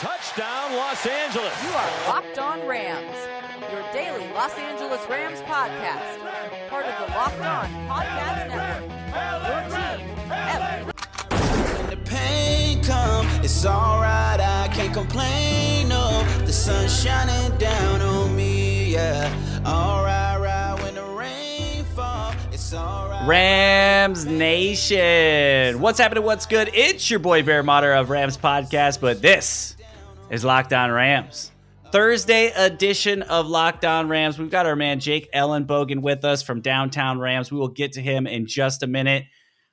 Touchdown, Los Angeles. You are Locked On Rams, your daily Los Angeles Rams podcast. Part of the Locked On Podcast Network. Your team every When the pain come, it's alright, I can't complain, no. The sun's shining down on me, yeah. Alright, right, when the rain fall, it's alright. Rams Nation. What's happening? What's good? It's your boy Bear Motter of Rams Podcast, but this is Locked On Rams. Thursday edition of Locked On Rams. We've got our man Jake Ellenbogen with us from Downtown Rams. We will get to him in just a minute.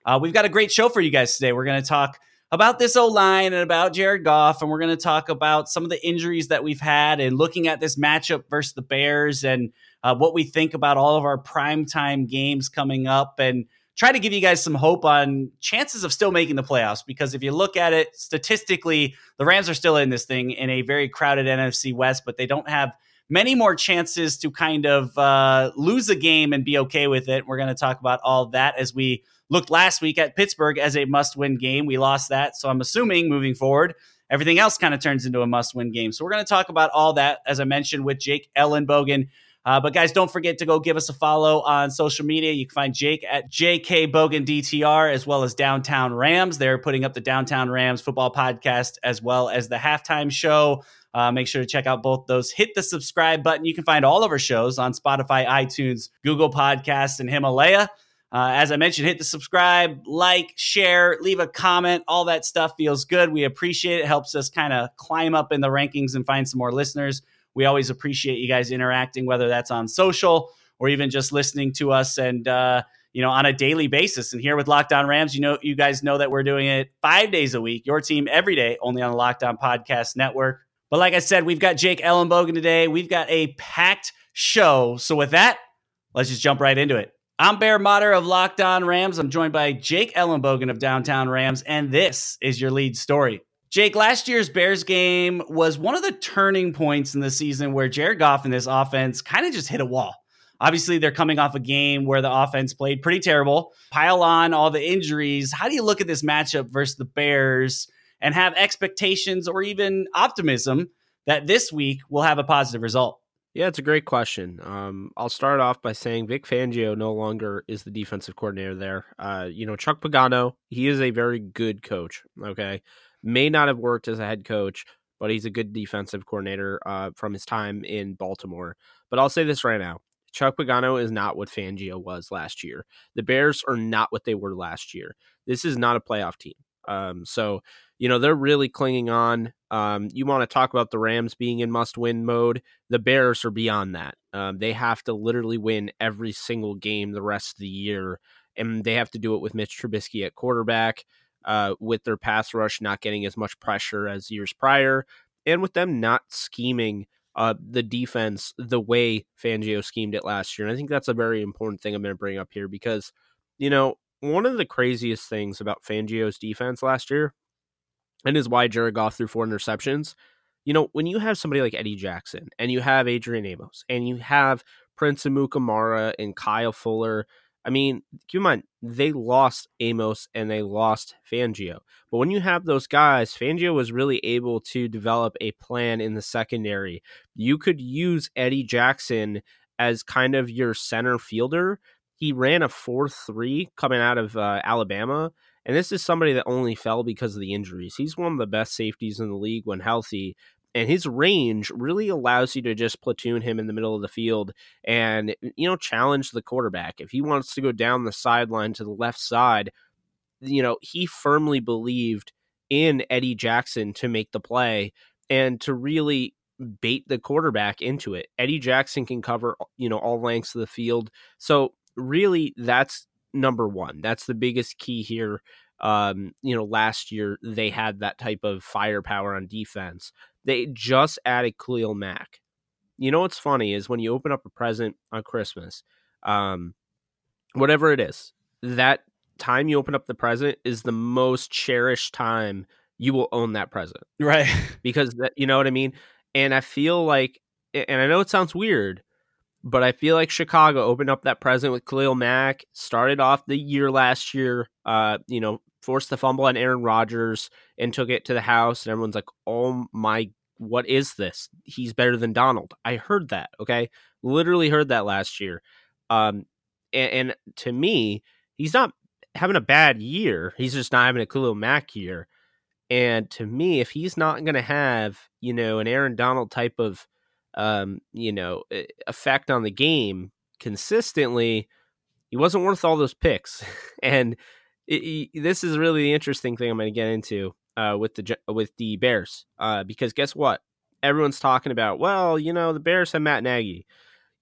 Uh, we've got a great show for you guys today. We're going to talk about this O line and about Jared Goff, and we're going to talk about some of the injuries that we've had and looking at this matchup versus the Bears and uh, what we think about all of our primetime games coming up and try to give you guys some hope on chances of still making the playoffs. Because if you look at it statistically, the Rams are still in this thing in a very crowded NFC West, but they don't have many more chances to kind of uh, lose a game and be okay with it. We're going to talk about all that as we looked last week at Pittsburgh as a must win game. We lost that. So I'm assuming moving forward, everything else kind of turns into a must win game. So we're going to talk about all that, as I mentioned, with Jake Ellenbogen. Uh, but guys, don't forget to go give us a follow on social media. You can find Jake at JK Bogan DTR as well as Downtown Rams. They're putting up the Downtown Rams football podcast as well as the halftime show. Uh, make sure to check out both those. Hit the subscribe button. You can find all of our shows on Spotify, iTunes, Google Podcasts, and Himalaya. Uh, as I mentioned, hit the subscribe, like, share, leave a comment. All that stuff feels good. We appreciate it. Helps us kind of climb up in the rankings and find some more listeners. We always appreciate you guys interacting, whether that's on social or even just listening to us and uh, you know on a daily basis. And here with Locked On Rams, you know you guys know that we're doing it five days a week. Your team every day, only on the Locked On Podcast Network. But like I said, we've got Jake Ellenbogen today. We've got a packed show. So with that, let's just jump right into it. I'm Bear Motter of Locked On Rams. I'm joined by Jake Ellenbogen of Downtown Rams, and this is your lead story. Jake, last year's Bears game was one of the turning points in the season where Jared Goff and this offense kind of just hit a wall. Obviously, they're coming off a game where the offense played pretty terrible. Pile on all the injuries. How do you look at this matchup versus the Bears and have expectations or even optimism that this week will have a positive result? Yeah, it's a great question. Um, I'll start off by saying Vic Fangio no longer is the defensive coordinator there. Uh, you know, Chuck Pagano, he is a very good coach. Okay, may not have worked as a head coach, but he's a good defensive coordinator uh, from his time in Baltimore. But I'll say this right now. Chuck Pagano is not what Fangio was last year. The Bears are not what they were last year. This is not a playoff team. Um, so, you know, they're really clinging on. Um, you want to talk about the Rams being in must win mode. The Bears are beyond that. Um, they have to literally win every single game the rest of the year, and they have to do it with Mitch Trubisky at quarterback uh, with their pass rush not getting as much pressure as years prior, and with them not scheming uh, the defense the way Fangio schemed it last year. And I think that's a very important thing I'm going to bring up here because, you know, one of the craziest things about Fangio's defense last year, and is why Jared Goff threw four interceptions. You know, when you have somebody like Eddie Jackson and you have Adrian Amos and you have Prince Amukamara and Kyle Fuller I mean, keep in mind, they lost Amos and they lost Fangio. But when you have those guys, Fangio was really able to develop a plan in the secondary. You could use Eddie Jackson as kind of your center fielder. He ran a 4 3 coming out of uh, Alabama. And this is somebody that only fell because of the injuries. He's one of the best safeties in the league when healthy and his range really allows you to just platoon him in the middle of the field and you know challenge the quarterback. If he wants to go down the sideline to the left side you know he firmly believed in Eddie Jackson to make the play and to really bait the quarterback into it. Eddie Jackson can cover you know all lengths of the field. So really that's number 1 that's the biggest key here um, you know, last year they had that type of firepower on defense. They just added Khalil Mack. You know what's funny is when you open up a present on Christmas, um, whatever it is, that time you open up the present is the most cherished time you will own that present. Right. Because that, you know what I mean? And I feel like, and I know it sounds weird, but I feel like Chicago opened up that present with Khalil Mack, started off the year last year, uh, you know, forced the fumble on Aaron Rodgers, and took it to the house, and everyone's like, "Oh my, what is this? He's better than Donald." I heard that. Okay, literally heard that last year. Um, and, and to me, he's not having a bad year. He's just not having a Khalil Mack year. And to me, if he's not going to have, you know, an Aaron Donald type of, um, you know, effect on the game consistently, he wasn't worth all those picks. and it, it, this is really the interesting thing I'm going to get into uh, with the with the Bears, uh, because guess what? Everyone's talking about, well, you know, the Bears have Matt Nagy.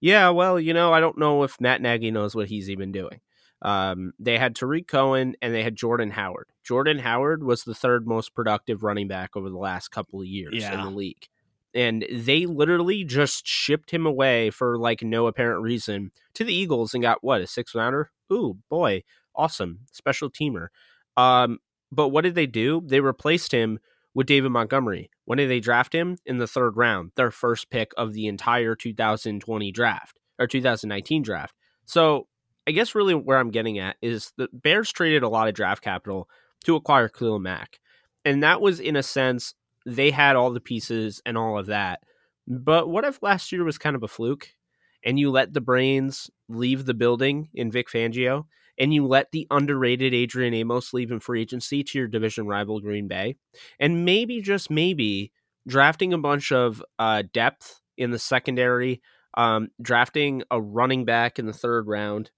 Yeah, well, you know, I don't know if Matt Nagy knows what he's even doing. Um, they had Tarik Cohen and they had Jordan Howard. Jordan Howard was the third most productive running back over the last couple of years yeah. in the league. And they literally just shipped him away for like no apparent reason to the Eagles and got what, a six rounder? Ooh, boy, awesome. Special teamer. Um, but what did they do? They replaced him with David Montgomery. When did they draft him? In the third round, their first pick of the entire 2020 draft or 2019 draft. So I guess really where I'm getting at is the Bears traded a lot of draft capital to acquire Khalil Mack. And that was in a sense they had all the pieces and all of that. But what if last year was kind of a fluke and you let the brains leave the building in Vic Fangio and you let the underrated Adrian Amos leave in free agency to your division rival Green Bay? And maybe, just maybe, drafting a bunch of uh, depth in the secondary, um, drafting a running back in the third round,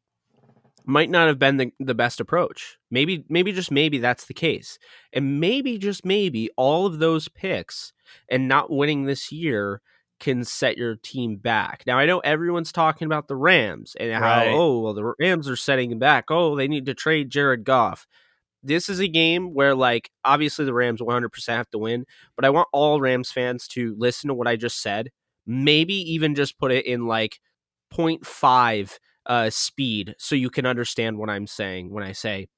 might not have been the, the best approach. Maybe, maybe just maybe that's the case. And maybe just maybe all of those picks and not winning this year can set your team back. Now I know everyone's talking about the Rams and how right. oh well the Rams are setting them back. Oh, they need to trade Jared Goff. This is a game where like obviously the Rams 100% have to win, but I want all Rams fans to listen to what I just said. Maybe even just put it in like 0.5 uh, speed so you can understand what I'm saying when I say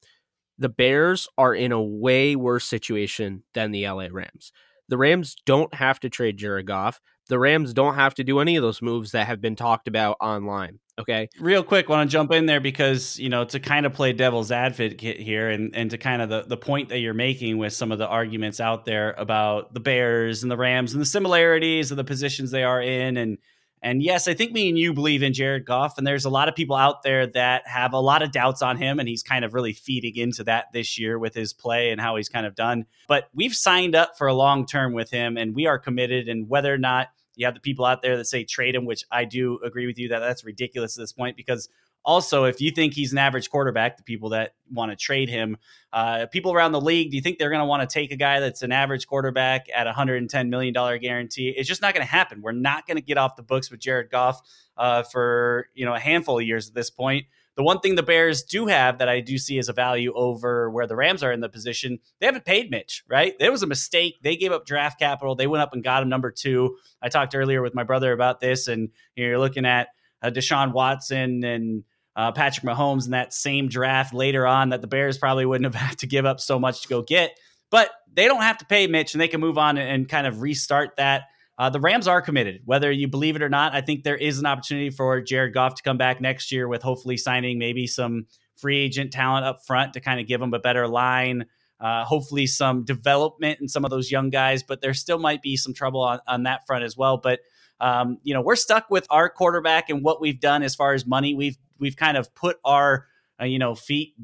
the Bears are in a way worse situation than the LA Rams. The Rams don't have to trade Jared Goff. The Rams don't have to do any of those moves that have been talked about online. Okay. Real quick, want to jump in there because, you know, to kind of play devil's advocate here and, and to kind of the, the point that you're making with some of the arguments out there about the Bears and the Rams and the similarities of the positions they are in and and yes, I think me and you believe in Jared Goff, and there's a lot of people out there that have a lot of doubts on him, and he's kind of really feeding into that this year with his play and how he's kind of done. But we've signed up for a long term with him, and we are committed. And whether or not you have the people out there that say trade him, which I do agree with you that that's ridiculous at this point because also, if you think he's an average quarterback, the people that want to trade him, uh, people around the league, do you think they're going to want to take a guy that's an average quarterback at $110 million guarantee? It's just not going to happen. We're not going to get off the books with Jared Goff uh, for you know a handful of years at this point. The one thing the Bears do have that I do see as a value over where the Rams are in the position, they haven't paid Mitch, right? There was a mistake. They gave up draft capital. They went up and got him number two. I talked earlier with my brother about this, and you're looking at uh, Deshaun Watson and uh, Patrick Mahomes in that same draft later on that the Bears probably wouldn't have had to give up so much to go get. But they don't have to pay Mitch and they can move on and, kind of restart that. Uh, the Rams are committed, whether you believe it or not. I think there is an opportunity for Jared Goff to come back next year with hopefully signing maybe some free agent talent up front to kind of give them a better line. Uh, hopefully, some development in some of those young guys, but there still might be some trouble on, on that front as well. But um, you know, we're stuck with our quarterback and what we've done as far as money. We've we've kind of put our uh, you know feet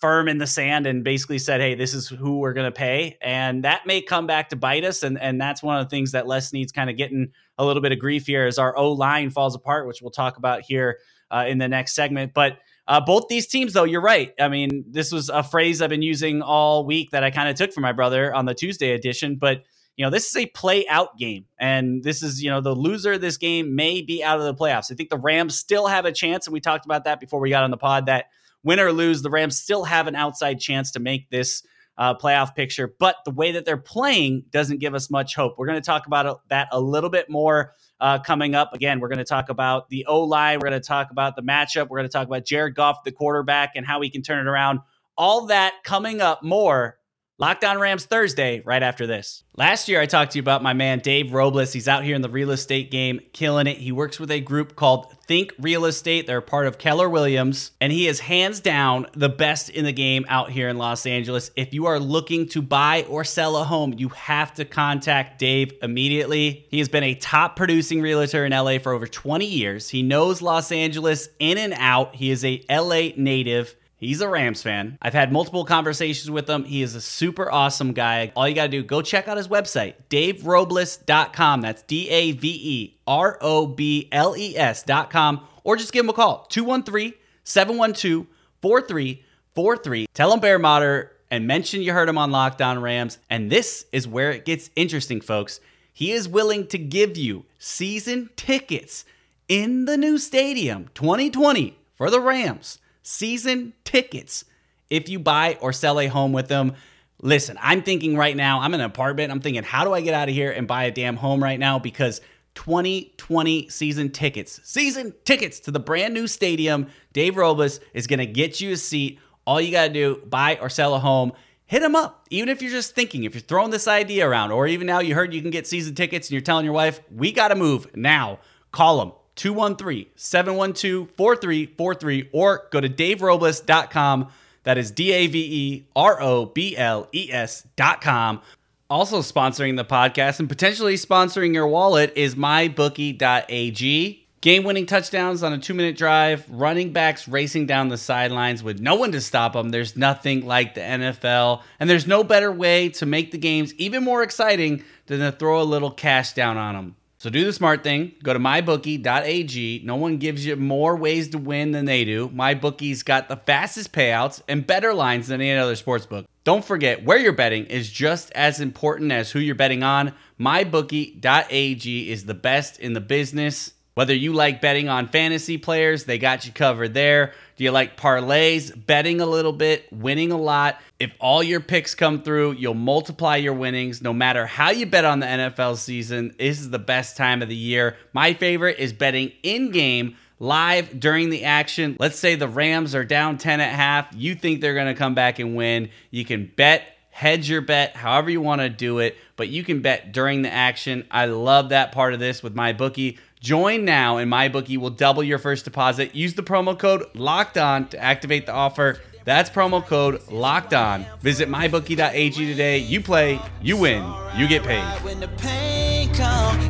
firm in the sand and basically said, "Hey, this is who we're going to pay," and that may come back to bite us. And and that's one of the things that Les Snead's kind of getting a little bit of grief here as our O line falls apart, which we'll talk about here uh, in the next segment. But uh, both these teams, though, you're right. I mean, this was a phrase I've been using all week that I kind of took from my brother on the Tuesday edition, but you know, this is a play out game. And this is, you know, the loser of this game may be out of the playoffs. I think the Rams still have a chance. And we talked about that before we got on the pod that win or lose, the Rams still have an outside chance to make this uh, playoff picture. But the way that they're playing doesn't give us much hope. We're going to talk about that a little bit more uh, coming up. Again, we're going to talk about the O line. We're going to talk about the matchup. We're going to talk about Jared Goff, the quarterback, and how he can turn it around. All that coming up more Locked On Rams Thursday, right after this. Last year, I talked to you about my man Dave Robles. He's out here in the real estate game, killing it. He works with a group called Think Real Estate. They're part of Keller Williams, and he is hands down the best in the game out here in Los Angeles. If you are looking to buy or sell a home, you have to contact Dave immediately. He has been a top producing realtor in LA for over 20 years. He knows Los Angeles in and out. He is a LA native. He's a Rams fan. I've had multiple conversations with him. He is a super awesome guy. All you got to do, go check out his website, daverobles.com. That's D A V E R O B L E S.com. Or just give him a call, 213 712 4343. Tell him Bear Motter and mention you heard him on Locked On Rams. And this is where it gets interesting, folks. He is willing to give you season tickets in the new stadium 2020 for the Rams season tickets if you buy or sell a home with them. Listen, I'm thinking right now, I'm in an apartment. I'm thinking, how do I get out of here and buy a damn home right now? Because 2020 season tickets, season tickets to the brand new stadium, Dave Robles is going to get you a seat. All you got to do, buy or sell a home. Hit him up. Even if you're just thinking, if you're throwing this idea around, or even now you heard you can get season tickets and you're telling your wife, we got to move now. Call him 213 712 4343 or go to daverobles.com. That is D A V R O B L E S.com. Also sponsoring the podcast and potentially sponsoring your wallet is mybookie.ag. Game winning touchdowns on a two minute drive, running backs racing down the sidelines with no one to stop them. There's nothing like the NFL, and there's no better way to make the games even more exciting than to throw a little cash down on them. So do the smart thing. Go to mybookie.ag. No one gives you more ways to win than they do. MyBookie's got the fastest payouts and better lines than any other sports book. Don't forget, where you're betting is just as important as who you're betting on. MyBookie.ag is the best in the business. Whether you like betting on fantasy players, they got you covered there. Do you like parlays, betting a little bit, winning a lot? If all your picks come through, you'll multiply your winnings no matter how you bet on the NFL season. This is the best time of the year. My favorite is betting in game live during the action. Let's say the Rams are down 10 at half. You think they're going to come back and win. You can bet, hedge your bet, however you want to do it, but you can bet during the action. I love that part of this with my bookie. Join now, and MyBookie will double your first deposit. Use the promo code Locked On to activate the offer. That's promo code Locked On. Visit mybookie.ag today. You play, you win, you get paid.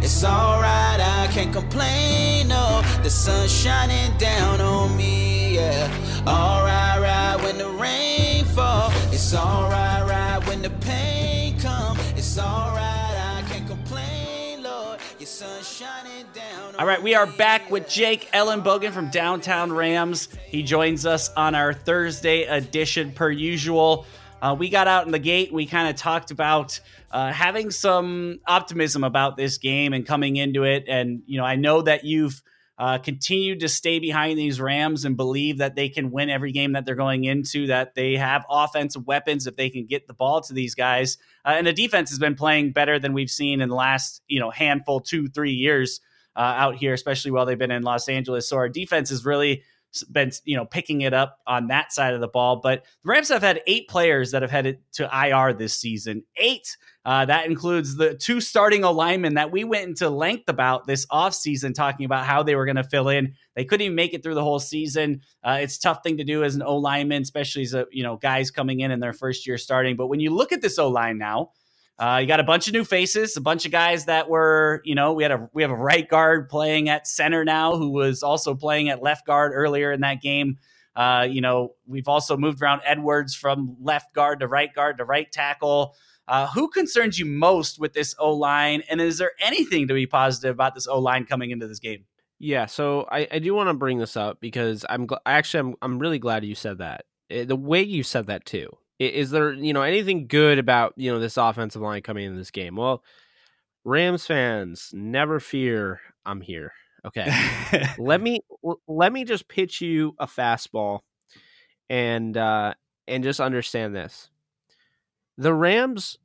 It's alright. I can't complain. No, the sun's shining down on me. Yeah, alright, right. When the rain fall, it's alright, right. When the pain come, it's alright. All right, we are back with Jake Ellenbogen from Downtown Rams. He joins us on our Thursday edition, per usual. Uh, we got out in the gate. We kind of talked about uh, having some optimism about this game and coming into it. And, you know, I know that you've uh, continued to stay behind these Rams and believe that they can win every game that they're going into, that they have offensive weapons if they can get the ball to these guys. Uh, and the defense has been playing better than we've seen in the last, you know, handful, two, three years uh, out here, especially while they've been in Los Angeles. So our defense is really been, you know, picking it up on that side of the ball. But the Rams have had eight players that have headed to IR this season. Eight. Uh, that includes the two starting O linemen that we went into length about this offseason, talking about how they were going to fill in. They couldn't even make it through the whole season. Uh, it's tough thing to do as an O lineman, especially as a you know guys coming in in their first year starting. But when you look at this O line now, uh, you got a bunch of new faces, a bunch of guys that were, you know, we had a we have a right guard playing at center now, who was also playing at left guard earlier in that game. Uh, you know, we've also moved around Edwards from left guard to right guard to right tackle. Uh, who concerns you most with this O line, and is there anything to be positive about this O line coming into this game? Yeah, so I, I do want to bring this up because I'm gl- actually I'm I'm really glad you said that. Eh, The way you said that too. Is there you know anything good about you know this offensive line coming into this game? Well, Rams fans, never fear, I'm here. Okay, let me let me just pitch you a fastball, and uh, and just understand this: the Rams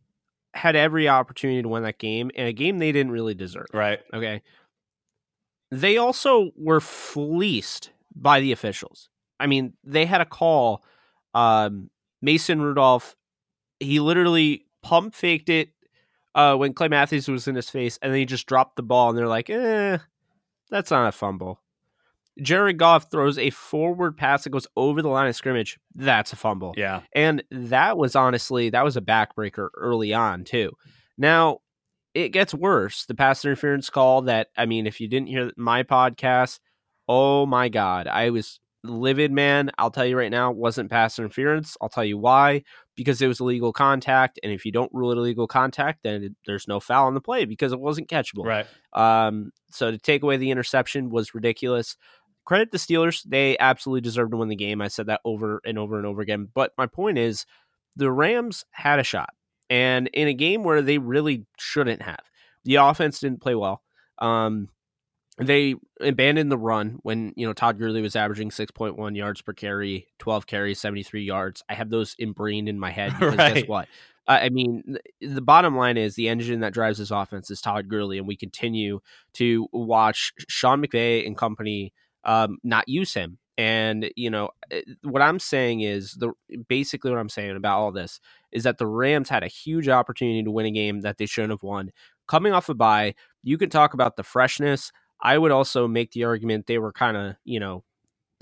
had every opportunity to win that game, and a game they didn't really deserve. right. Okay. They also were fleeced by the officials. I mean, they had a call. Um, Mason Rudolph he literally pump faked it uh, when Clay Matthews was in his face, and then he just dropped the ball, and they're like, "Eh, that's not a fumble." Jared Goff throws a forward pass that goes over the line of scrimmage. That's a fumble. Yeah. And that was honestly, that was a backbreaker early on, too. Now, it gets worse. The pass interference call that, I mean, if you didn't hear my podcast, oh my God, I was livid, man. I'll tell you right now, wasn't pass interference. I'll tell you why. Because it was illegal contact. And if you don't rule it illegal contact, then it, there's no foul on the play because it wasn't catchable. Right. Um, so to take away the interception was ridiculous credit the Steelers. They absolutely deserve to win the game. I said that over and over and over again. But my point is the Rams had a shot. And in a game where they really shouldn't have. The offense didn't play well. Um, they abandoned the run when you know Todd Gurley was averaging 6.1 yards per carry, 12 carries, 73 yards. I have those ingrained in my head because Right. guess what? I mean, the bottom line is the engine that drives this offense is Todd Gurley, and we continue to watch Sean McVay and company um, not use him. And you know eh, what I'm saying is the basically what I'm saying about all this is that the Rams had a huge opportunity to win a game that they shouldn't have won. Coming off a bye, you can talk about the freshness. I would also make the argument they were kind of you know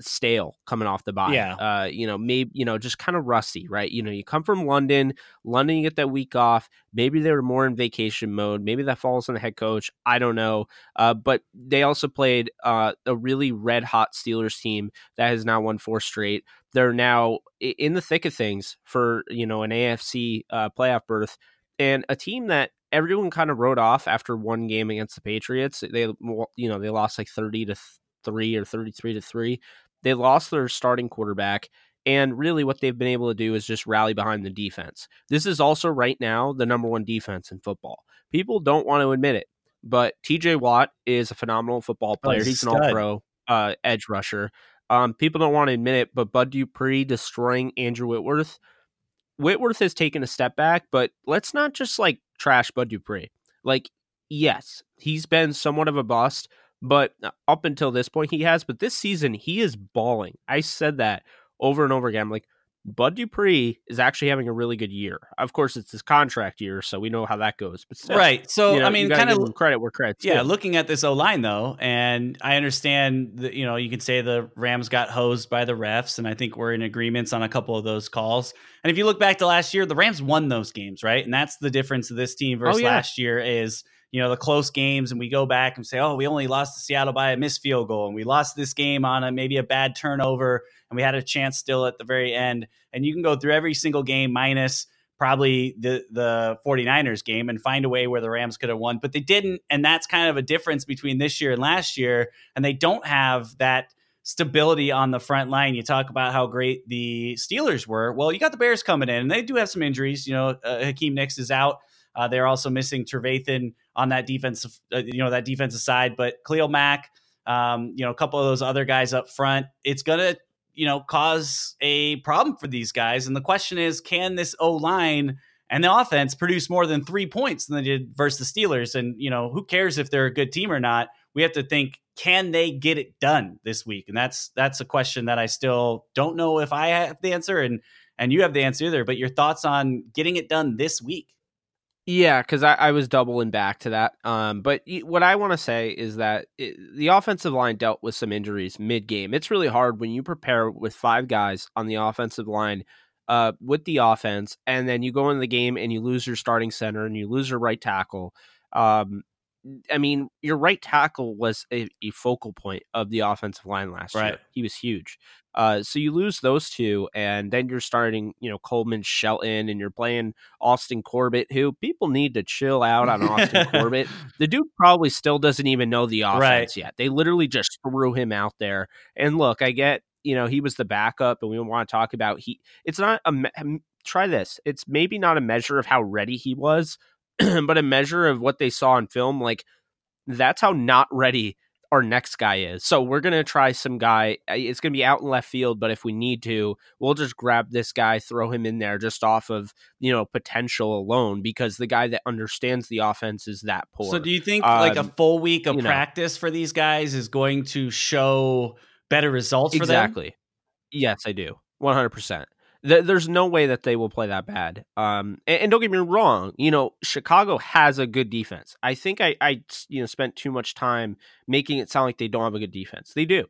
stale coming off the bye. Yeah. Uh, you know, maybe you know just kind of rusty, right? You know, you come from London, London, you get that week off. Maybe they were more in vacation mode. Maybe that falls on the head coach. I don't know. Uh, but they also played uh, a really red hot Steelers team that has now won four straight. They're now in the thick of things for you know an AFC uh, playoff berth and a team that everyone kind of wrote off after one game against the Patriots. They you know they lost like thirty to three or thirty three to three. They lost their starting quarterback. And really, what they've been able to do is just rally behind the defense. This is also right now the number one defense in football. People don't want to admit it, but TJ Watt is a phenomenal football player. he's a he's an all pro uh, edge rusher. Um, people don't want to admit it, but Bud Dupree destroying Andrew Whitworth. Whitworth has taken a step back, but let's not just like trash Bud Dupree. Like, yes, he's been somewhat of a bust, but uh, up until this point he has. But this season he is balling. I said that over and over again. I'm like, Bud Dupree is actually having a really good year. Of course, it's his contract year, so we know how that goes. But still, Right. So, you know, I mean, kind of credit where credit's Yeah, looking at this O line though, and I understand that you know you can say the Rams got hosed by the refs, and I think we're in agreements on a couple of those calls. And if you look back to last year, the Rams won those games, right? And that's the difference of this team oh, versus Oh, yeah. last year is you know the close games, and we go back and say, oh, we only lost to Seattle by a missed field goal, and we lost this game on a maybe a bad turnover, and we had a chance still at the very end. And you can go through every single game minus probably the the 49ers game and find a way where the Rams could have won, but they didn't. And that's kind of a difference between this year and last year. And they don't have that stability on the front line. You talk about how great the Steelers were. Well, you got the Bears coming in, and they do have some injuries. You know, uh, Akiem Hicks is out. Uh, they're also missing Trevathan on that defensive, uh, you know, that defensive side. But Khalil Mack, um, you know, a couple of those other guys up front, it's gonna, you know, cause a problem for these guys. And the question is, can this O line and the offense produce more than three points than they did versus the Steelers? And you know, who cares if they're a good team or not? We have to think, can they get it done this week? And that's that's a question that I still don't know if I have the answer and and you have the answer either. But your thoughts on getting it done this week? Yeah, because I, I was doubling back to that. Um, but what I want to say is that it, the offensive line dealt with some injuries mid game. It's really hard when you prepare with five guys on the offensive line uh, with the offense, and then you go into the game and you lose your starting center and you lose your right tackle. Um, I mean, your right tackle was a, a focal point of the offensive line last Right. year. He was huge. Uh, so you lose those two, and then you're starting, you know, Coleman, Shelton, and you're playing Austin Corbett, who people need to chill out on Austin Corbett. The dude probably still doesn't even know the offense Right. yet. They literally just threw him out there. And look, I get, you know, he was the backup, and we want to talk about he. It's not a um, try this. It's maybe not a measure of how ready he was, but a measure of what they saw in film. Like that's how not ready our next guy is. So we're gonna try some guy. uh, It's gonna be out in left field, but if we need to, we'll just grab this guy, throw him in there just off of you know potential alone, because the guy that understands the offense is that poor. So do you think like a Um, full week of you know. practice for these guys is going to show better results for them? exactly? Yes, I do. One hundred percent. Th- there's no way that they will play that bad. Um, and, and, don't get me wrong, you know, Chicago has a good defense. I think I, I, you know, spent too much time making it sound like they don't have a good defense. They do.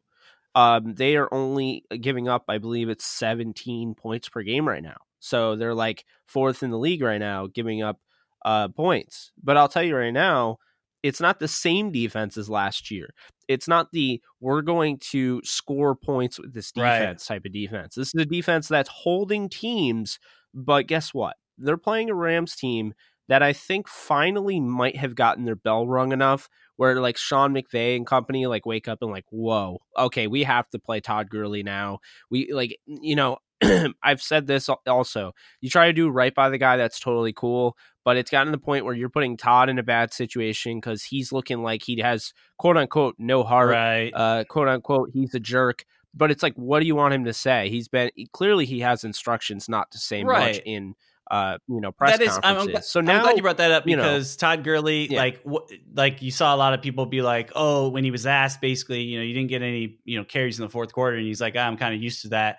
Um, they are only giving up, I believe it's 17 points per game right now. So they're like fourth in the league right now, giving up uh, points. But I'll tell you right now, it's not the same defense as last year. It's not the we're going to score points with this defense right. type of defense. This is a defense that's holding teams, but guess what? They're playing a Rams team that I think finally might have gotten their bell rung enough where like Sean McVay and company like wake up and like, whoa, okay, we have to play Todd Gurley now. We like, you know, I've said this also. You try to do right by the guy, that's totally cool. But it's gotten to the point where you're putting Todd in a bad situation because he's looking like he has quote unquote no heart, right? Uh, quote unquote, he's a jerk. But it's like, what do you want him to say? He's been clearly he has instructions not to say right. much in uh, you know, press that is, conferences. I'm, so now, I'm glad you brought that up because you know, Todd Gurley, yeah. like, w- like you saw a lot of people be like, "Oh, when he was asked, basically, you know, you didn't get any, you know, carries in the fourth quarter," and he's like, "I'm kind of used to that,"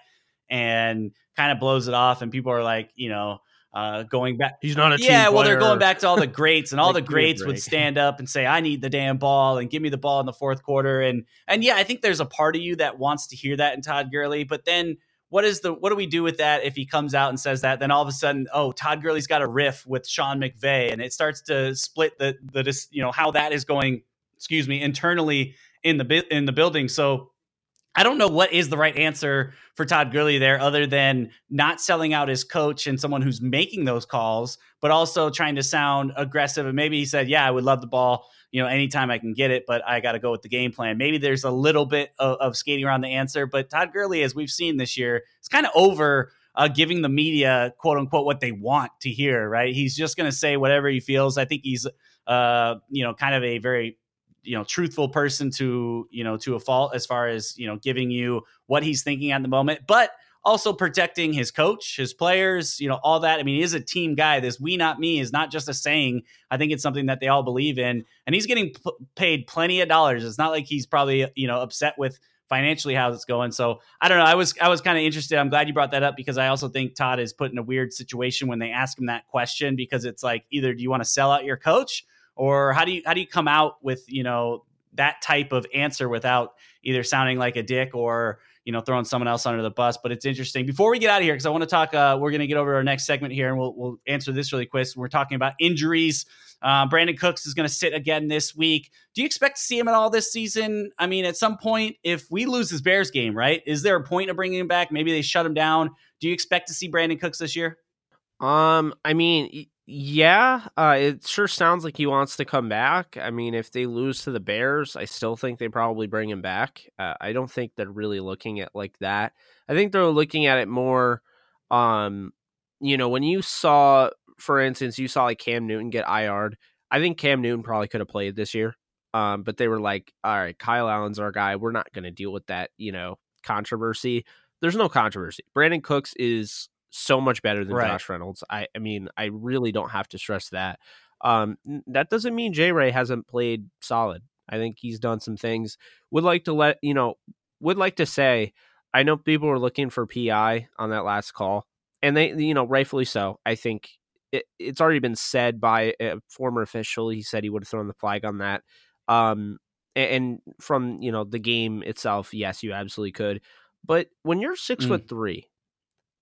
and kind of blows it off, and people are like, you know, uh, going back. He's not a yeah. well, they're going back to all the greats, and all the greats would stand up and say, "I need the damn ball and give me the ball in the fourth quarter." And and yeah, I think there's a part of you that wants to hear that in Todd Gurley, but then what is the what do we do with that if he comes out and says that? Then all of a sudden, oh, Todd Gurley's got a riff with Sean McVay, and it starts to split the the you know how that is going. Excuse me, internally in the in the building. So I don't know what is the right answer for Todd Gurley there, other than not selling out his coach and someone who's making those calls, but also trying to sound aggressive. And maybe he said, "Yeah, I would love the ball, you know, anytime I can get it, but I got to go with the game plan." Maybe there's a little bit of, of, skating around the answer, but Todd Gurley, as we've seen this year, is kind of over uh, giving the media "quote unquote" what they want to hear. Right? He's just going to say whatever he feels. I think he's, uh, you know, kind of a very you know truthful person to you know to a fault as far as you know giving you what he's thinking at the moment but also protecting his coach his players you know all that. I mean he is a team guy. This we not me is not just a saying. I think it's something that they all believe in and he's getting p- paid plenty of dollars. It's not like he's probably you know upset with financially how it's going. So i don't know. I was i was kind of interested. I'm glad you brought that up because i also think todd is put in a weird situation when they ask him that question because it's like either do you want to sell out your coach or how do you how do you come out with you know that type of answer without either sounding like a dick or you know throwing someone else under the bus? But it's interesting. Before we get out of here because i want to talk uh, we're going to get over our next segment here and we'll, we'll answer this really quick. We're talking about injuries. Uh, brandin cooks is going to sit again this week. Do you expect to see him at all this season? I mean at some point if we lose this bears game right is there a point of bringing him back? Maybe they shut him down. Do you expect to see brandin cooks this year? Um i mean yeah, uh, it sure sounds like he wants to come back. I mean, if they lose to the Bears, I still think they probably bring him back. Uh, I don't think they're really looking at like that. I think they're looking at it more. Um, you know, when you saw, for instance, you saw like Cam Newton get IR'd. I think Cam Newton probably could have played this year. Um, but they were like, all right, Kyle Allen's our guy. We're not going to deal with that, you know, controversy. There's no controversy. Brandin Cooks is so much better than right. Josh Reynolds. I, I mean, I really don't have to stress that. Um, that doesn't mean J Ray hasn't played solid. I think he's done some things. Would like to let you know. Would like to say. I know people were looking for PI on that last call, and they, you know, rightfully so. I think it, it's already been said by a former official. He said he would have thrown the flag on that. Um, and from you know the game itself, yes, you absolutely could. But when you're six mm. foot three,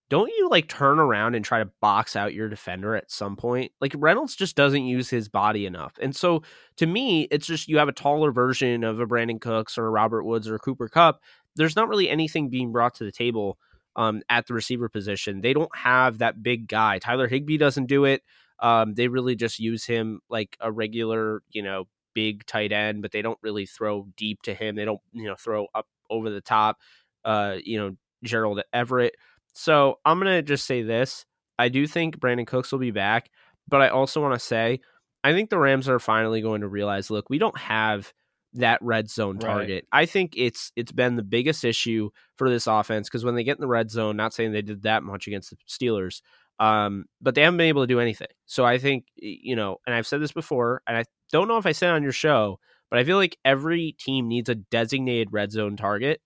don't you like turn around and try to box out your defender at some point? Like Reynolds just doesn't use his body enough. And so to me, it's just you have a taller version of a Brandin Cooks or a Robert Woods or a Cooper Kupp. There's not really anything being brought to the table um, at the receiver position. They don't have that big guy. Tyler Higbee doesn't do it. Um, they really just use him like a regular, you know, big tight end, but they don't really throw deep to him. They don't, you know, throw up over the top. Uh, you know, Gerald Everett. So I'm gonna just say this: I do think Brandin Cooks will be back, but I also want to say I think the Rams are finally going to realize, look, we don't have that red zone target. Right. I think it's it's been the biggest issue for this offense because when they get in the red zone, not saying they did that much against the Steelers, um, but they haven't been able to do anything. So I think you know, and I've said this before, and I don't know if I said on your show, but I feel like every team needs a designated red zone target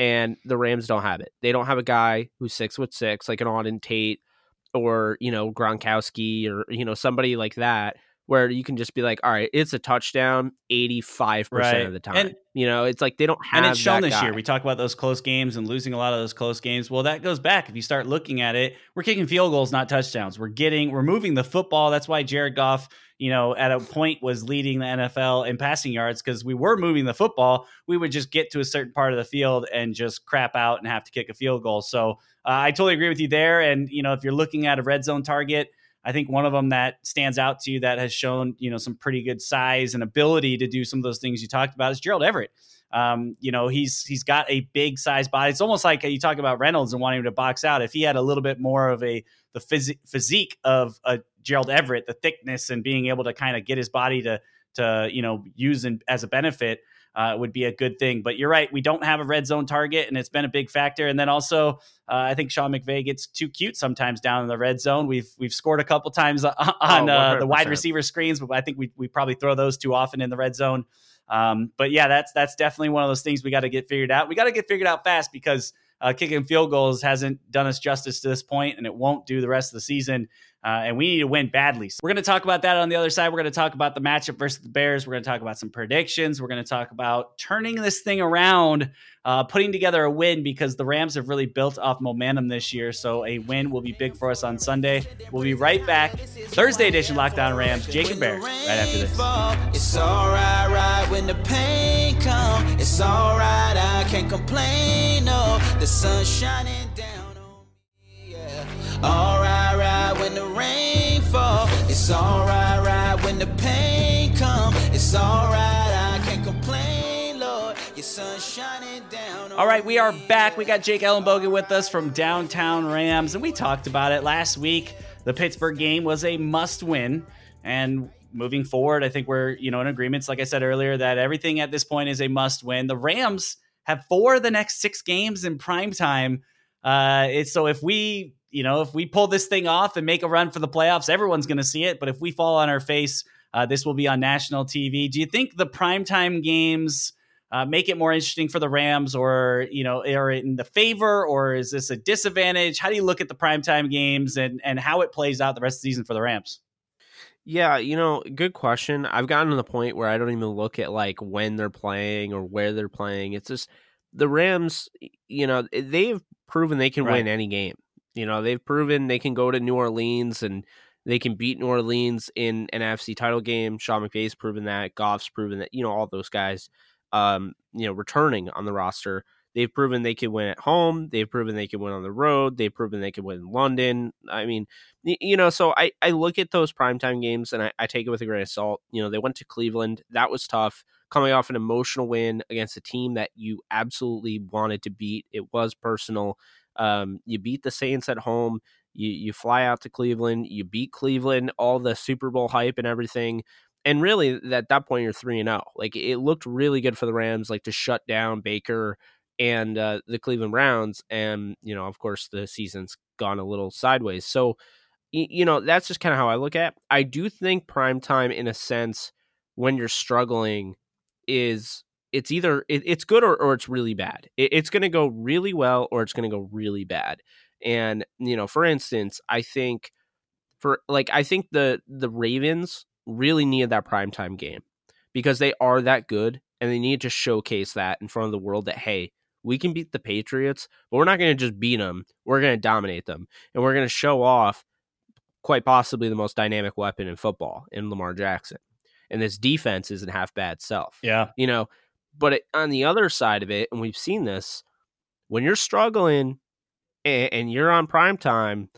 and the Rams don't have it. They don't have a guy who's six foot six, like an Auden Tate or you know Gronkowski or you know somebody like that where you can just be like, all right, it's a touchdown 85% of the time. And- you know, it's like they don't have and it's shown this year. We talk about those close games and losing a lot of those close games. Well, that goes back. If you start looking at it, we're kicking field goals, not touchdowns. We're getting, we're moving the football. That's why Jared Goff, you know, at a point was leading the NFL in passing yards because we were moving the football. We would just get to a certain part of the field and just crap out and have to kick a field goal. So uh, I totally agree with you there. And you know, if you're looking at a red zone target. I think one of them that stands out to you that has shown, you know, some pretty good size and ability to do some of those things you talked about is Gerald Everett. Um, you know, he's he's got a big size body. It's almost like you talk about Reynolds and wanting him to box out. If he had a little bit more of a the phys- physique of a Gerald Everett, the thickness and being able to kind of get his body to to you know use in, as a benefit, uh, would be a good thing. But you're right, we don't have a red zone target, and it's been a big factor. And then also, uh, I think Sean McVay gets too cute sometimes down in the red zone. We've we've scored a couple times on Oh, uh, the wide receiver screens, but I think we we probably throw those too often in the red zone. Um, but yeah, that's that's definitely one of those things we got to get figured out. We got to get figured out fast because uh, kicking field goals hasn't done us justice to this point, and it won't do the rest of the season. Uh, and we need to win badly. So we're going to talk about that on the other side. We're going to talk about the matchup versus the Bears. We're going to talk about some predictions. We're going to talk about turning this thing around, uh, putting together a win because the Rams have really built off momentum this year. So a win will be big for us on Sunday. We'll be right back. Thursday edition Locked On Rams. Jake and Bear right after this. It's alright, right when the pain come. It's alright, I can't complain. No, the sun's shining Alright, right when the rain fall. It's alright, right when the pain come. It's alright, I can't complain, Lord. Your sun's shining down. All right, we are back. We got Jake Ellenbogen with us from Downtown Rams, and we talked about it last week. The Pittsburgh game was a must win, and moving forward, I think we're you know in agreements. Like I said earlier, that everything at this point is a must win. The Rams have four of the next six games in prime time. Uh, it's so if we you know if we pull this thing off and make a run for the playoffs, everyone's going to see it. But if we fall on our face, uh, this will be on national TV. Do you think the primetime games? uh, make it more interesting for the Rams, or you know, are in the favor, or is this a disadvantage? How do you look at the primetime games and and how it plays out the rest of the season for the Rams? Yeah, you know, good question. I've gotten to the point where I don't even look at like when they're playing or where they're playing. It's just the Rams, you know, they've proven they can Right. win any game. You know, they've proven they can go to New Orleans and they can beat New Orleans in an NFC title game. Sean McVay's proven that. Goff's proven that. You know, all those guys, um, you know, returning on the roster. They've proven they can win at home. They've proven they can win on the road. They've proven they can win in London. I mean, you know, so I, I look at those primetime games and I, I take it with a grain of salt. You know, they went to Cleveland. That was tough. Coming off an emotional win against a team that you absolutely wanted to beat. It was personal. Um, you beat the Saints at home. You you fly out to Cleveland. You beat Cleveland. All the Super Bowl hype and everything. And really, at that point, you're three and zero. Like it looked really good for the Rams, like to shut down Baker and uh, the Cleveland Browns. And you know, of course, the season's gone a little sideways. So you know, that's just kind of how I look at. It. I do think prime time, in a sense, when you're struggling, is it's either it, it's good or, or it's really bad. It, it's going to go really well or it's going to go really bad. And you know, for instance, I think for like I think the the Ravens really needed that primetime game because they are that good and they need to showcase that in front of the world that hey, we can beat the Patriots, but we're not going to just beat them. We're going to dominate them and we're going to show off quite possibly the most dynamic weapon in football in Lamar Jackson. And this defense isn't half bad self Yeah, you know but it, on the other side of it and we've seen this when you're struggling and, and you're on prime time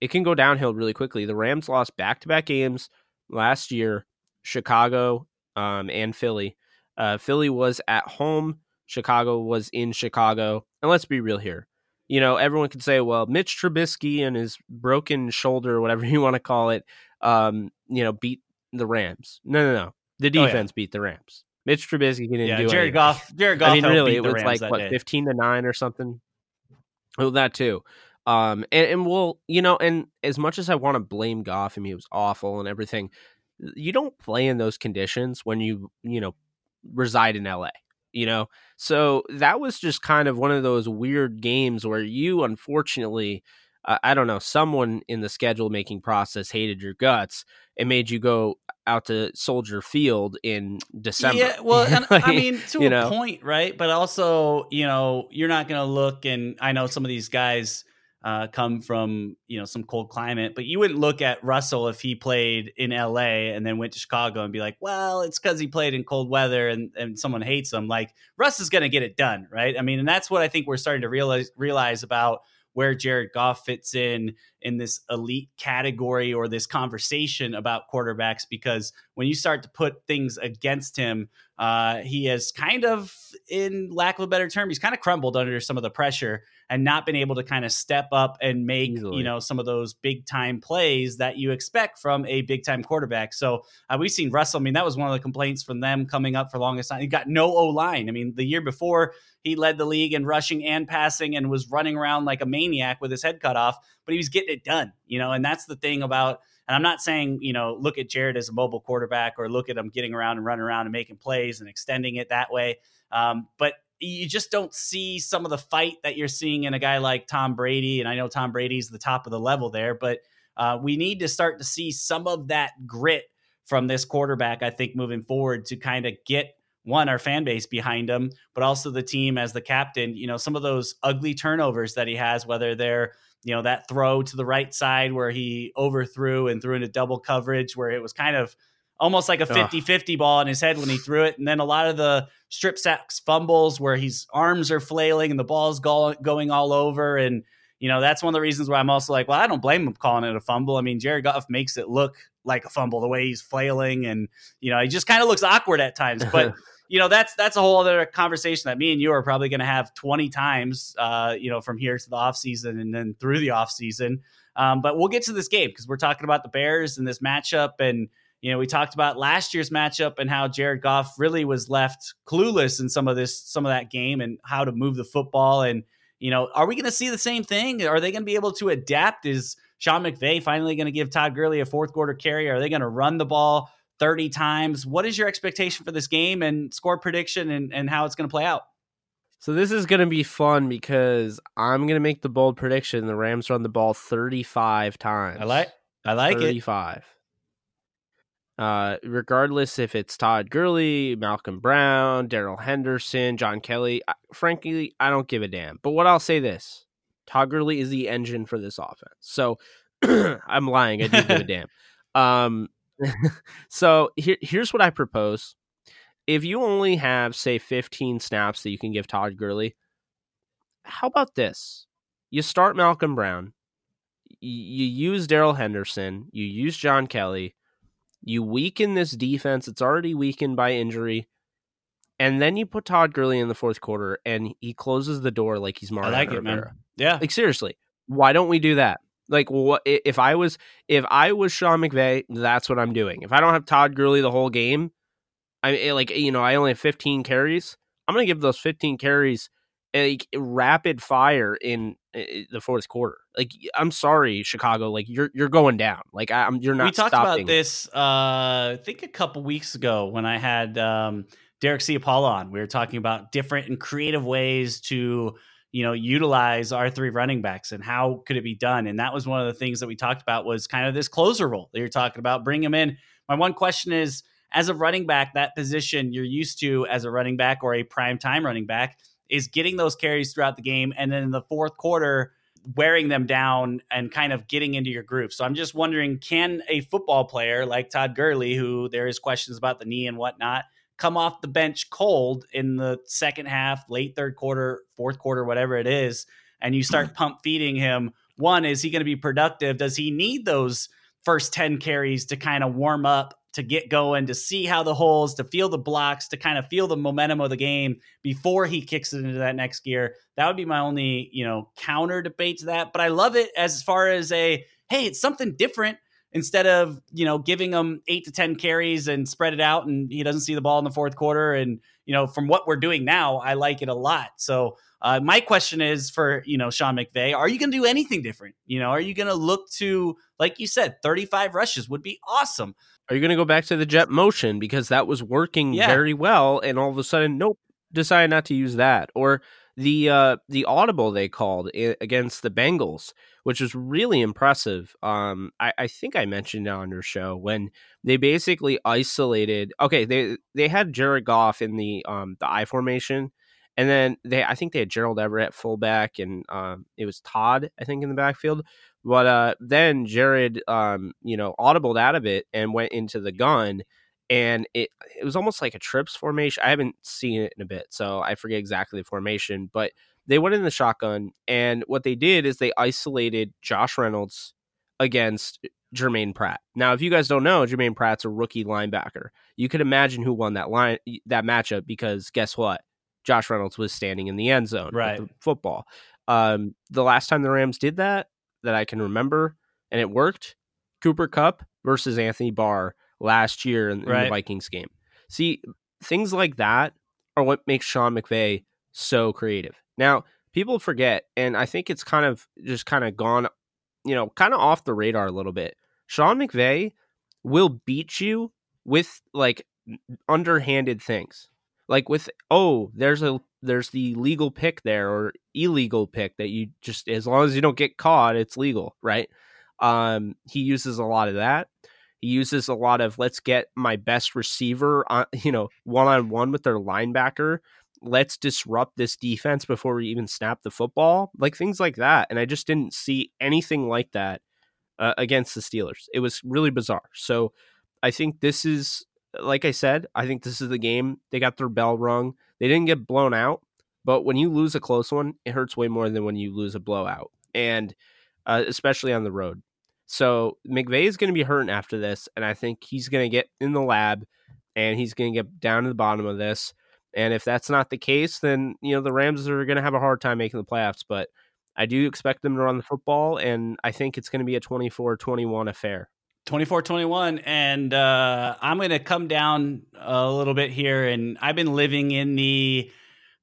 it can go downhill really quickly. The rams lost back-to-back games last year chicago um, and philly. Uh, philly was at home chicago was in chicago and let's be real here. You know everyone could say well mitch trubisky and his broken shoulder whatever you want to call it um, you know beat the rams. No no no. The Oh, yeah. defense beat the rams Mitch Trubisky didn't yeah. do Jared anything. Goff. Jared Goff. I mean, really, it was Rams like what day. fifteen to nine or something. Oh, that too. Um, and, and we'll, you know, and as much as I want to blame Goff, I mean, it was awful and everything. You don't play in those conditions when you, you know, reside in LA. you know? So that was just kind of one of those weird games where you, unfortunately, uh, I don't know, someone in the schedule making process hated your guts and made you go out to Soldier Field in December. Yeah, well, and, Like, I mean, to a know. point, right? But also, you know, you're not going to look, and I know some of these guys uh, come from, you know, some cold climate, but you wouldn't look at Russell if he played in LA and then went to Chicago and be like, well, it's because he played in cold weather and, and someone hates him. Like, Russ is going to get it done, right? I mean, and that's what I think we're starting to realize realize about where Jared Goff fits in in this elite category or this conversation about quarterbacks because when you start to put things against him, uh, he has kind of, in lack of a better term, he's kind of crumbled under some of the pressure and not been able to kind of step up and make Easily. you know some of those big time plays that you expect from a big time quarterback. So uh, we've seen Russell. I mean, that was one of the complaints from them coming up for longest time. He got no O line. I mean, the year before he led the league in rushing and passing and was running around like a maniac with his head cut off, but he was getting it done. You know, and that's the thing about. And I'm not saying, you know, look at Jared as a mobile quarterback or look at him getting around and running around and making plays and extending it that way. Um, but you just don't see some of the fight that you're seeing in a guy like Tom Brady. And I know Tom Brady's the top of the level there, but uh, we need to start to see some of that grit from this quarterback, I think, moving forward to kind of get one, our fan base behind him, but also the team as the captain. You know, some of those ugly turnovers that he has, whether they're you know that throw to the right side where he overthrew and threw into double coverage where it was kind of almost like a 50-50 ball in his head when he threw it. And then a lot of the strip sacks fumbles where his arms are flailing and the ball's go- going all over. And you know that's one of the reasons why I'm also like well I don't blame him calling it a fumble. I mean Jared Goff makes it look like a fumble the way he's flailing. And you know he just kind of looks awkward at times. But you know that's that's a whole other conversation that me and you are probably going to have 20 times uh, you know from here to the offseason and then through the offseason um, but we'll get to this game because we're talking about the bears and this matchup and you know we talked about last year's matchup and how jared goff really was left clueless in some of this some of that game and how to move the football. And you know are we going to see the same thing? Are they going to be able to adapt? Is sean mcvay finally going to give todd gurley a fourth quarter carry? Are they going to run the ball 30 times. What is your expectation for this game and score prediction and, and how it's going to play out? So this is going to be fun because I'm going to make the bold prediction: the Rams run the ball 35 times. I like I like it. 35. Uh, regardless if it's Todd Gurley, Malcolm Brown, Darrell Henderson, John Kelly, I- frankly, I don't give a damn. But what I'll say this: Todd Gurley is the engine for this offense. So I'm lying. I do give a damn. Um, so here, here's what I propose. If you only have, say, 15 snaps that you can give Todd Gurley, how about this? You start Malcolm Brown, you use Darrell Henderson, you use John Kelly, you weaken this defense. It's already weakened by injury. And then you put Todd Gurley in the fourth quarter and he closes the door like he's I Mario like it, man. Rivera. Yeah. Like seriously, why don't we do that? Like what if I was if I was Sean McVay, that's what I'm doing. If I don't have Todd Gurley the whole game, I like you know, I only have 15 carries. I'm gonna give those 15 carries like rapid fire in uh, the fourth quarter. Like I'm sorry, Chicago, like you're you're going down. Like I, I'm you're not. we talked stopping. about this uh I think a couple weeks ago when I had um Derek C. Paul on. We were talking about different and creative ways to you know utilize our three running backs and how could it be done and that was one of the things that we talked about was kind of this closer role that you're talking about bring him in my one question is as a running back that position you're used to as a running back or a prime time running back is getting those carries throughout the game and then in the fourth quarter wearing them down and kind of getting into your groove. So I'm just wondering, can a football player like Todd Gurley, who there is questions about the knee and whatnot, come off the bench cold in the second half, late third quarter, fourth quarter, whatever it is, and you start pump feeding him? One, is he going to be productive? Does he need those first 10 carries to kind of warm up? To get going, to see how the holes, to feel the blocks, to kind of feel the momentum of the game before he kicks it into that next gear. That would be my only, you know, counter debate to that. But I love it as far as a hey, it's something different instead of you know giving him eight to ten carries and spread it out, and he doesn't see the ball in the fourth quarter. And you know, from what we're doing now, I like it a lot. So uh, my question is for you know Sean McVay, are you going to do anything different? You know, are you going to look to like you said, thirty five rushes would be awesome. Are you going to go back to the jet motion because that was working Yeah. very well, and all of a sudden, nope, decided not to use that. Or the uh, the audible they called against the Bengals, which was really impressive. Um, I, I think I mentioned it on your show when they basically isolated. Okay, they they had Jared Goff in the um the I formation, and then they I think they had Gerald Everett fullback, and um, it was Todd I think in the backfield. But uh, then Jared, um, you know, audibled out of it and went into the gun and it it was almost like a trips formation. I haven't seen it in a bit, so I forget exactly the formation, but they went in the shotgun and what they did is they isolated Josh Reynolds against Germaine Pratt. Now, if you guys don't know, Germaine Pratt's a rookie linebacker. You could imagine who won that line that matchup because guess what? Josh Reynolds was standing in the end zone right. with the football. Um, the last time the Rams did that, that I can remember, and it worked, Cooper Kupp versus Anthony Barr last year in, right. in the Vikings game. See, things like that are what makes Sean McVay so creative. Now, people forget, and I think it's kind of just kind of gone, you know, kind of off the radar a little bit. Sean McVay will beat you with like underhanded things. Like with oh, there's a there's the legal pick there or illegal pick that you just as long as you don't get caught, it's legal, right? Um, he uses a lot of that. He uses a lot of let's get my best receiver on, you know, one on one with their linebacker. Let's disrupt this defense before we even snap the football, like things like that. And I just didn't see anything like that uh, against the Steelers. It was really bizarre. So I think this is, like I said, I think this is the game. They got their bell rung. They didn't get blown out, but when you lose a close one, it hurts way more than when you lose a blowout, and uh, especially on the road. So McVay is going to be hurting after this, and I think he's going to get in the lab and he's going to get down to the bottom of this. And if that's not the case, then you know the Rams are going to have a hard time making the playoffs. But I do expect them to run the football, and I think it's going to be a 24-21 affair. 24-21 and uh, i'm going to come down a little bit here and i've been living in the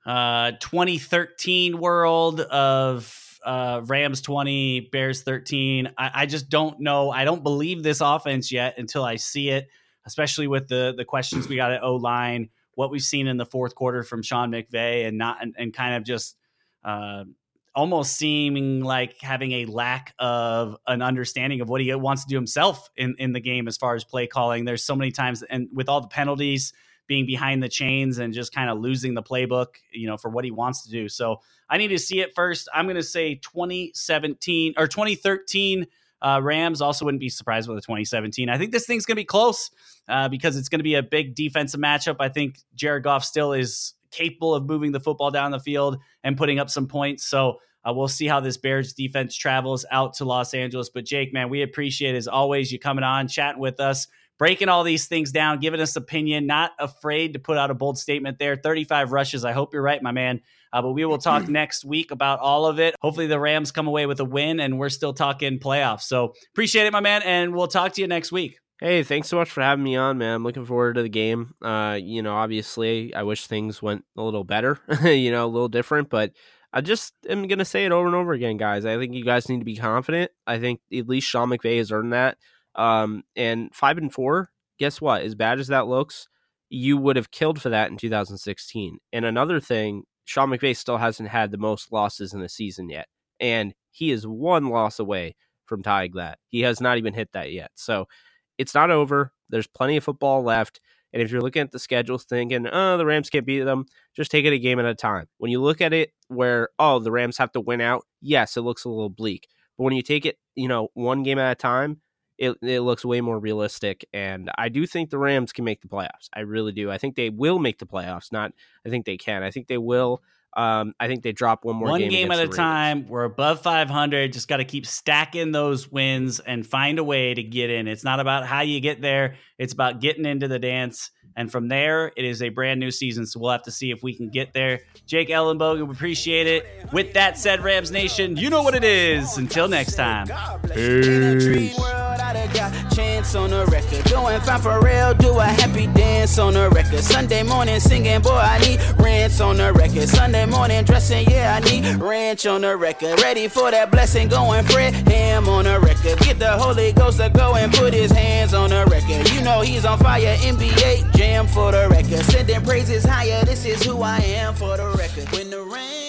uh, 2013 world of uh, Rams 20, Bears 13. I, I, just don't know. I don't believe this offense yet until I see it, especially with the the questions we got at O line, what we've seen in the fourth quarter from Sean McVay, and not and, and kind of just uh, almost seeming like having a lack of an understanding of what he wants to do himself in in the game as far as play calling. There's so many times, and with all the penalties being behind the chains and just kind of losing the playbook, you know, for what he wants to do. So I need to see it first. I'm going to say 2017 or 2013 uh, Rams. Also, wouldn't be surprised with the 2017. I think this thing's going to be close uh, because it's going to be a big defensive matchup. I think Jared Goff still is capable of moving the football down the field and putting up some points. So uh, we'll see how this Bears defense travels out to Los Angeles. But Jake, man, we appreciate as always you coming on, chatting with us breaking all these things down, giving us opinion, not afraid to put out a bold statement there. 35 rushes. I hope you're right, my man. Uh, but we will talk next week about all of it. Hopefully, the Rams come away with a win and we're still talking playoffs. So appreciate it, my man. And we'll talk to you next week. Hey, thanks so much for having me on, man. I'm looking forward to the game. Uh, you know, obviously, I wish things went a little better, you know, a little different, but I just am going to say it over and over again, guys. I think you guys need to be confident. I think at least Sean McVay has earned that. Um, and five and four, guess what? As bad as that looks, you would have killed for that in 2016. And another thing, Sean McVay still hasn't had the most losses in the season yet. And he is one loss away from tying that. He has not even hit that yet. So it's not over. There's plenty of football left. And if you're looking at the schedule thinking, oh, the Rams can't beat them, just take it a game at a time. When you look at it where, oh, the Rams have to win out, yes, it looks a little bleak. But when you take it, you know, one game at a time, it, it looks way more realistic. And I do think the Rams can make the playoffs. I really do. I think they will make the playoffs. Not, I think they can. I think they will. Um, I think they drop one more one game, game at a time. We're above 500. Just got to keep stacking those wins and find a way to get in. It's not about how you get there. It's about getting into the dance. And from there, it is a brand new season. So we'll have to see if we can get there. Jake Ellenbogen, we appreciate it. With that said, Rams Nation, you know what it is. Until next time. Peace. Chance on the record, doing fine for real. Do a happy dance on the record. Sunday morning singing, boy, I need rants on the record. Sunday morning dressing, yeah, I need ranch on the record. Ready for that blessing, going Fred Ham on the record. Get the Holy Ghost to go and put his hands on the record. You know he's on fire, NBA jam for the record. Sending praises higher, this is who I am for the record. When the rain